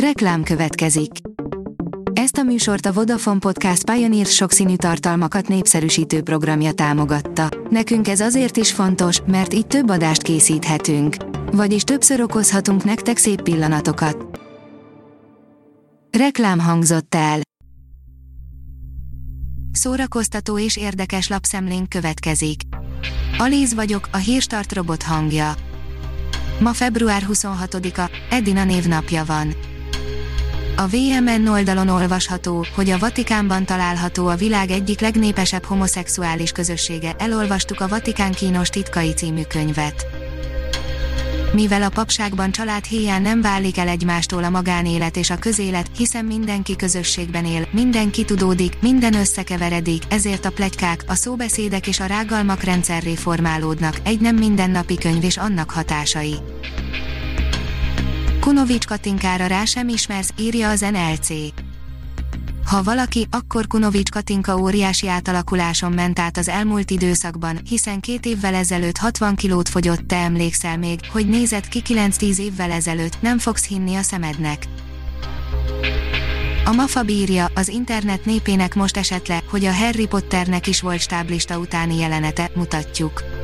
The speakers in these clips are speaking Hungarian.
Reklám következik. Ezt a műsort a Vodafone Podcast Pioneer sokszínű tartalmakat népszerűsítő programja támogatta. Nekünk ez azért is fontos, mert így több adást készíthetünk. Vagyis többször okozhatunk nektek szép pillanatokat. Reklám hangzott el. Szórakoztató és érdekes lapszemlénk következik. Alíz vagyok, a hírstart robot hangja. Ma február 26-a, Edina névnapja van. A VMN oldalon olvasható, hogy a Vatikánban található a világ egyik legnépesebb homoszexuális közössége. Elolvastuk a Vatikán kínos titkai című könyvet. Mivel a papságban család héján nem válik el egymástól a magánélet és a közélet, hiszen mindenki közösségben él, mindenki tudódik, minden összekeveredik, ezért a plegykák, a szóbeszédek és a rágalmak rendszerré formálódnak, egy nem mindennapi könyv és annak hatásai. Kunovics Katinkára rá sem ismersz, írja az NLC. Ha valaki, akkor Kunovics Katinka óriási átalakuláson ment át az elmúlt időszakban, hiszen két évvel ezelőtt 60 kilót fogyott, te emlékszel még, hogy nézett ki 9-10 évvel ezelőtt, nem fogsz hinni a szemednek. A MAFA bírja, az internet népének most esett hogy a Harry Potternek is volt stáblista utáni jelenete, mutatjuk.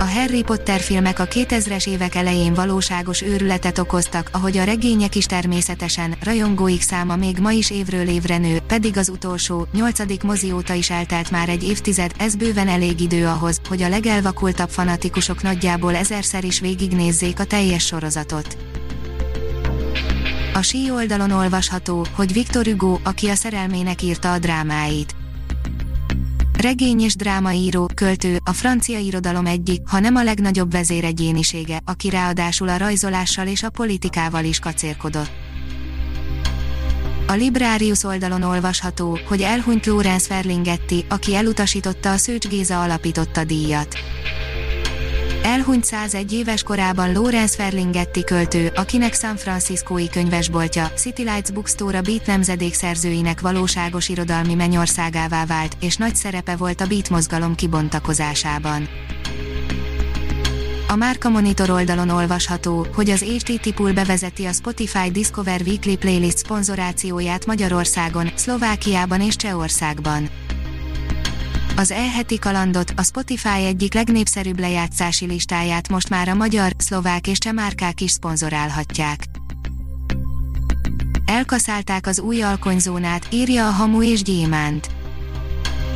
A Harry Potter filmek a 2000-es évek elején valóságos őrületet okoztak, ahogy a regények is természetesen, rajongóik száma még ma is évről évre nő, pedig az utolsó, nyolcadik mozi óta is eltelt már egy évtized, ez bőven elég idő ahhoz, hogy a legelvakultabb fanatikusok nagyjából ezerszer is végignézzék a teljes sorozatot. A sí oldalon olvasható, hogy Victor Hugo, aki a szerelmének írta a drámáit Regény és drámaíró, költő, a francia irodalom egyik, ha nem a legnagyobb vezéregyénisége, aki ráadásul a rajzolással és a politikával is kacérkodott. A Librarius oldalon olvasható, hogy elhunyt Lorenz Ferlinghetti, aki elutasította a Szőcs Géza alapította díjat. Elhunyt 101 éves korában Lorenz Ferlinghetti költő, akinek San Franciscói könyvesboltja, City Lights Bookstore a Beat nemzedék szerzőinek valóságos irodalmi mennyországává vált, és nagy szerepe volt a Beat mozgalom kibontakozásában. A Márka Monitor oldalon olvasható, hogy az HTT bevezeti a Spotify Discover Weekly Playlist szponzorációját Magyarországon, Szlovákiában és Csehországban. Az e-heti kalandot, a Spotify egyik legnépszerűbb lejátszási listáját most már a magyar, szlovák és csemárkák is szponzorálhatják. Elkaszálták az új alkonyzónát, írja a Hamu és Gyémánt.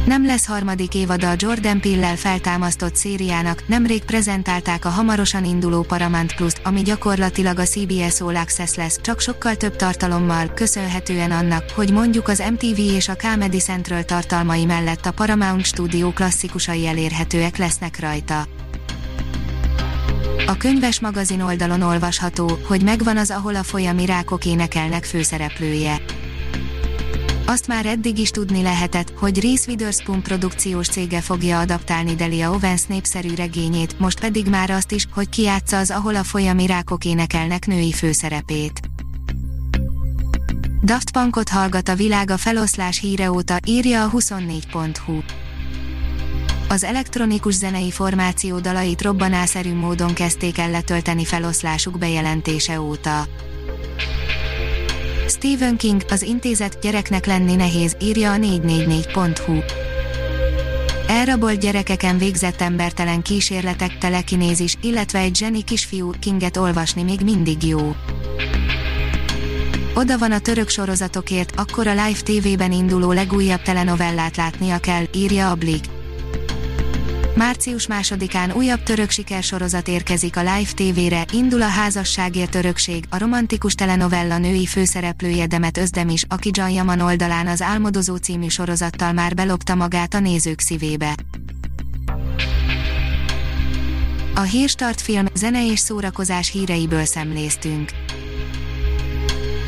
Nem lesz harmadik évada a Jordan Pill-lel feltámasztott szériának, nemrég prezentálták a hamarosan induló Paramount Plus-t, ami gyakorlatilag a CBS All Access lesz, csak sokkal több tartalommal, köszönhetően annak, hogy mondjuk az MTV és a Comedy Central tartalmai mellett a Paramount Studio klasszikusai elérhetőek lesznek rajta. A könyves magazin oldalon olvasható, hogy megvan az ahol a folyami rákok énekelnek főszereplője azt már eddig is tudni lehetett, hogy Reese Witherspoon produkciós cége fogja adaptálni Delia Owens népszerű regényét, most pedig már azt is, hogy kiátsza az ahol a folyami rákok énekelnek női főszerepét. Daft Punkot hallgat a világ a feloszlás híre óta, írja a 24.hu. Az elektronikus zenei formáció dalait robbanászerű módon kezdték el letölteni feloszlásuk bejelentése óta. Stephen King, az intézet gyereknek lenni nehéz, írja a 444.hu. Elrabolt gyerekeken végzett embertelen kísérletek, telekinézis, illetve egy zseni kisfiú, Kinget olvasni még mindig jó. Oda van a török sorozatokért, akkor a Live TV-ben induló legújabb telenovellát látnia kell, írja a Blik. Március másodikán újabb török sikersorozat érkezik a Live TV-re, indul a házasságért örökség, a romantikus telenovella női főszereplője Demet Özdemis, aki Can Yaman oldalán az Álmodozó című sorozattal már belopta magát a nézők szívébe. A Hírstart film, zene és szórakozás híreiből szemléztünk.